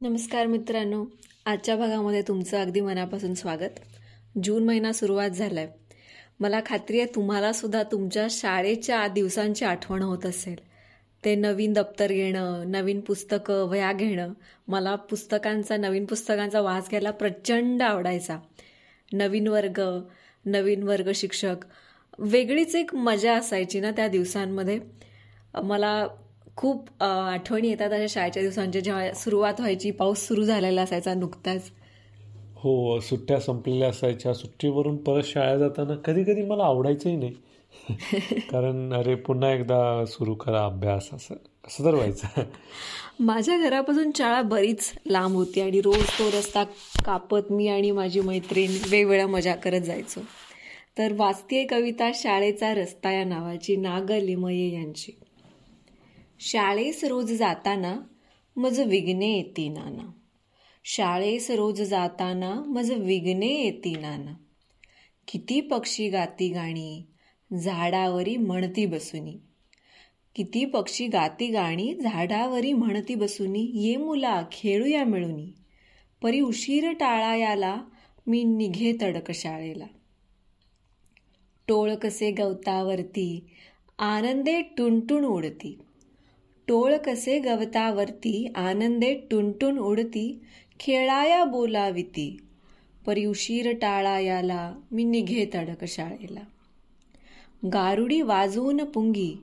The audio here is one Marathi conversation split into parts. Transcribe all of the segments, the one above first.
नमस्कार मित्रांनो. आजच्या भागामध्ये तुमचं अगदी मनापासून स्वागत. जून महिना सुरुवात झालाय. मला खात्री आहे तुम्हालासुद्धा तुमच्या शाळेच्या दिवसांची आठवण होत असेल. ते नवीन दप्तर घेणं नवीन पुस्तकं वया घेणं मला पुस्तकांचा नवीन पुस्तकांचा वास घ्यायला प्रचंड आवडायचा. नवीन वर्ग नवीन वर्ग शिक्षक वेगळीच एक मजा असायची ना त्या दिवसांमध्ये. मला खूप आठवणी येतात अशा शाळेच्या दिवसांच्या जेव्हा सुरुवात व्हायची पाऊस सुरू झालेला असायचा नुकताच. हो सुट्ट्या संपलेल्या असायच्या. सुट्टीवरून परत शाळेत जाताना कधी कधी मला आवडायचंही नाही. कारण अरे पुन्हा एकदा सुरू करा अभ्यास असं. असं तर व्हायचं. माझ्या घरापासून शाळा बरीच लांब होती आणि रोज तो रस्ता कापत मी आणि माझी मैत्रीण वेगवेगळ्या मजा करत जायचो. तर वाचतीय कविता शाळेचा रस्ता या नावाची नाग लिमये यांची. शाळेस रोज जाताना मज विघ्ने येती नाना. शाळेस रोज जाताना मज विघ्ने येती नाना. किती पक्षी गाती गाणी झाडावरी म्हणती बसुनी. किती पक्षी गाती गाणी झाडावरी म्हणती बसुनी. ये मुला खेळूया मिळूनी. परी उशीर टाळा याला मी निघे तडक शाळेला. टोळ कसे गवतावरती आनंदे टुनटुन उडती टोळ कसे गवतावरती आनंदे टुनटुन उडती खेळाया बोलाविती. परी उशीर टाळायाला मी निघे तडक शाळेला. गारुडी वाजवून पुंगी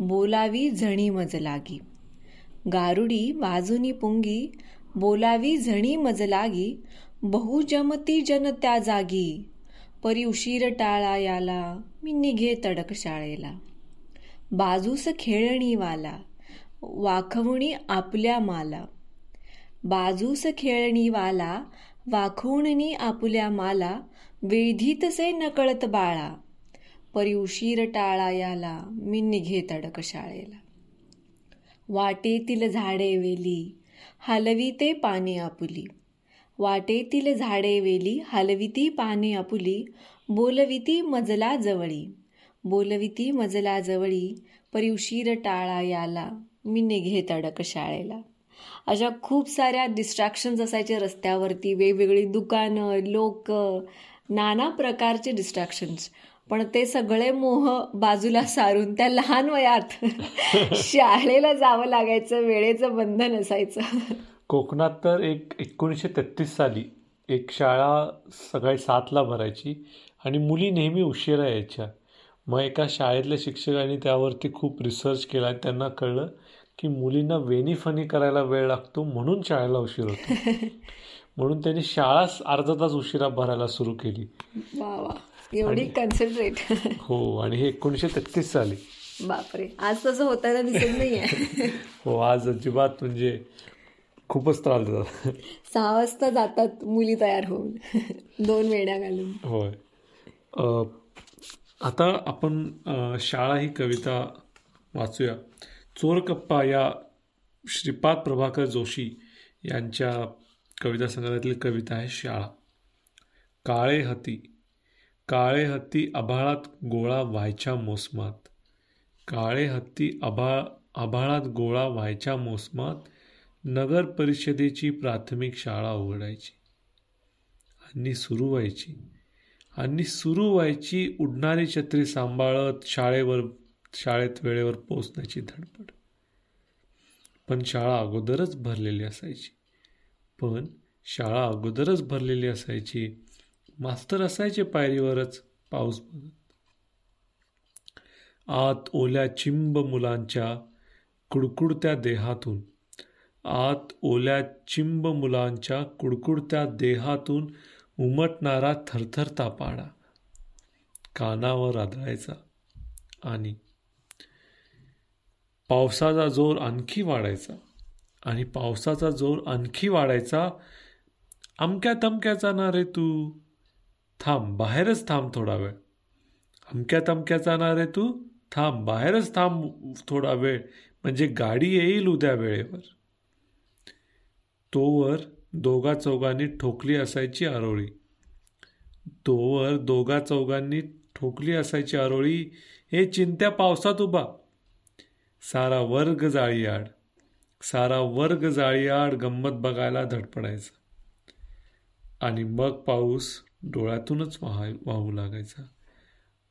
बोलावी झणी मज लागी. गारुडी वाजूनी पुंगी बोलावी झणी मज लागी. बहुजमती जन त्या जागी. परी उशीर टाळायाला मी निघे तडक शाळेला. बाजूस खेळणीवाला वाखवणी आपल्या माला. बाजूस खेळणीवाला वाखवणी आपुल्या माला वेधीतसे नकळत बाळा. परी उशीर टाळायाला मी निघे तडक शाळेला. वाटेतील झाडे वेली हलविते पाने आपुली. वाटेतील झाडे वेली हलविती पाने आपुली बोलविती मजला जवळी. बोलविती मजला जवळी परी उशीर टाळायाला मी निघे तडक शाळेला. अशा खूप साऱ्या डिस्ट्रॅक्शन्स असायचे रस्त्यावरती. वेगवेगळी दुकानं लोक नाना प्रकारचे डिस्ट्रॅक्शन्स पण ते सगळे मोह बाजूला सारून त्या लहान वयात शाळेला जावं लागायचं वेळेचं बंधन असायचं. कोकणात तर एक एकोणीसशे तेहतीस साली एक शाळा सकाळी सातला भरायची आणि मुली नेहमी उशिरा यायच्या. मग एका शाळेतल्या शिक्षकांनी त्यावरती खूप रिसर्च केला त्यांना कळलं की मुलींना वेणी फनी करायला वेळ लागतो म्हणून शाळेला उशीर होतो. म्हणून त्यांनी शाळा अर्धा तास उशिरा भरायला सुरू केली. एवढी कन्सन्ट्रेट हो आणि हे एकोणीसशे तेहतीस साली. बापरे. आज तसं होताना दिसत नाहीये. हो आज अजिबात म्हणजे खूपच त्रास देतात. सहा वाजता जातात मुली तयार होऊन. दोन वेण्या घालून. होय. आता आपण शाळा ही कविता वाचूया. चोरकप्पा या श्रीपाद प्रभाकर जोशी यांच्या कविता संग्रहातील कविता आहे शाळा. काळे हती काळे हत्ती आभाळात गोळा व्हायच्या मोसमात. काळे हत्ती आभाळ आभाळात गोळा व्हायच्या मोसमात नगर परिषदेची प्राथमिक शाळा उघडायची आणि सुरू व्हायची. आणि सुरू व्हायची उडणारी छत्री सांभाळत शाळेवर शाळेत वेळेवर पोचण्याची धडपड. पण शाळा अगोदरच भरलेली असायची. पण शाळा अगोदरच भरलेली असायची. मास्तर असायचे पायरीवरच पाऊस बघत आत ओल्या चिंब मुलांच्या कुडकुडत्या देहातून आत ओल्या चिंब मुलांच्या कुडकुडत्या देहातून उमटणारा थरथरता पाडा. कानावर आदळायचा आणि पावसाचा जोर आणखी वाढायचा आणि पावसाचा जोर आणखी वाढायचा. अमक्या तमक्याचा ना रे तू. थांब बाहेरच थांब थोडा वेळ. अमक्या तमक्याचा ना रे तू. थांब बाहेरच थांब थोडा वेळ. म्हणजे गाडी येईल उद्या वेळेवर. तोवर दोघा चौघांनी ठोकली असायची आरोळी. तोवर दोघा चौघांनी ठोकली असायची आरोळी. हे चिंत्या पावसात उभा. सारा वर्ग जाळीआड. सारा वर्ग जाळीआड गंमत बघायला धडपडायचा. आणि मग पाऊस डोळ्यातूनच वाहाय वाहू लागायचा.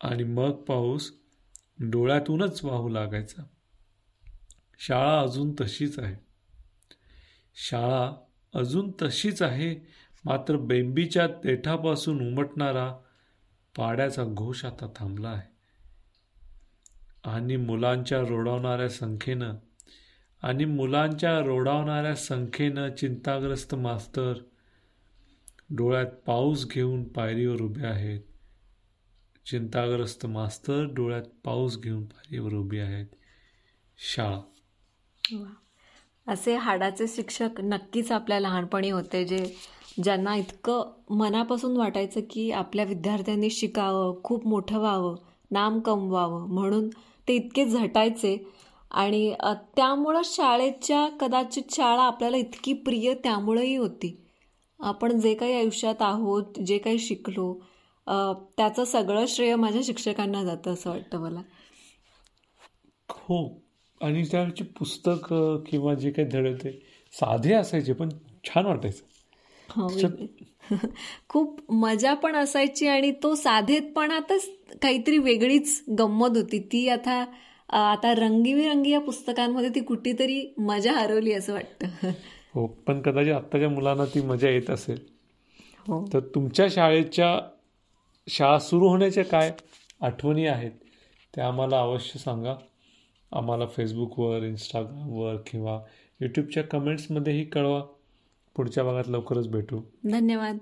आणि मग पाऊस डोळ्यातूनच वाहू लागायचा. शाळा अजून तशीच आहे. शाळा अजून तशीच आहे. मात्र बेंबीच्या देठापासून उमटणारा पाड्याचा घोष आता थांबला आहे. आणि मुलांच्या रोडावणाऱ्या संख्येनं आणि मुलांच्या रोडावणाऱ्या संख्येनं चिंताग्रस्त मास्तर डोळ्यात पाऊस घेऊन पायरीवर उभे आहेत. चिंताग्रस्त मास्तर डोळ्यात पाऊस घेऊन पायरीवर उभे आहेत. शाळा. असे हाडाचे शिक्षक नक्कीच आपल्या लहानपणी होते जे ज्यांना इतकं मनापासून वाटायचं की आपल्या विद्यार्थ्यांनी शिकावं खूप मोठं व्हावं नाम कमवावं म्हणून ते इतके झटायचे. आणि त्यामुळं शाळेच्या कदाचित शाळा आपल्याला इतकी प्रिय त्यामुळंही होती. आपण जे काही आयुष्यात आहोत जे काही शिकलो त्याचं सगळं श्रेय माझ्या शिक्षकांना जातं असं वाटतं मला. हो आणि त्यावेळची पुस्तकं किंवा जे काही धडे होते साधे असायचे पण छान वाटायचं. हो खूप मजा पण असायची आणि तो साधेपणातच काहीतरी वेगळीच गंमत होती. ती आता आता रंगीबिरंगी या पुस्तकांमध्ये ती कुठेतरी मजा हरवली असं वाटतं. हो पण कदाचित आत्ताच्या मुलांना ती मजा येत असेल. हो. तर तुमच्या शाळेच्या शाळा सुरू होण्याच्या काय आठवणी आहेत त्या आम्हाला अवश्य सांगा. आम्हाला फेसबुकवर इंस्टाग्रामवर किंवा यूट्यूबच्या कमेंट्समध्येही कळवा. पुढच्या भागात लवकरच भेटू. धन्यवाद.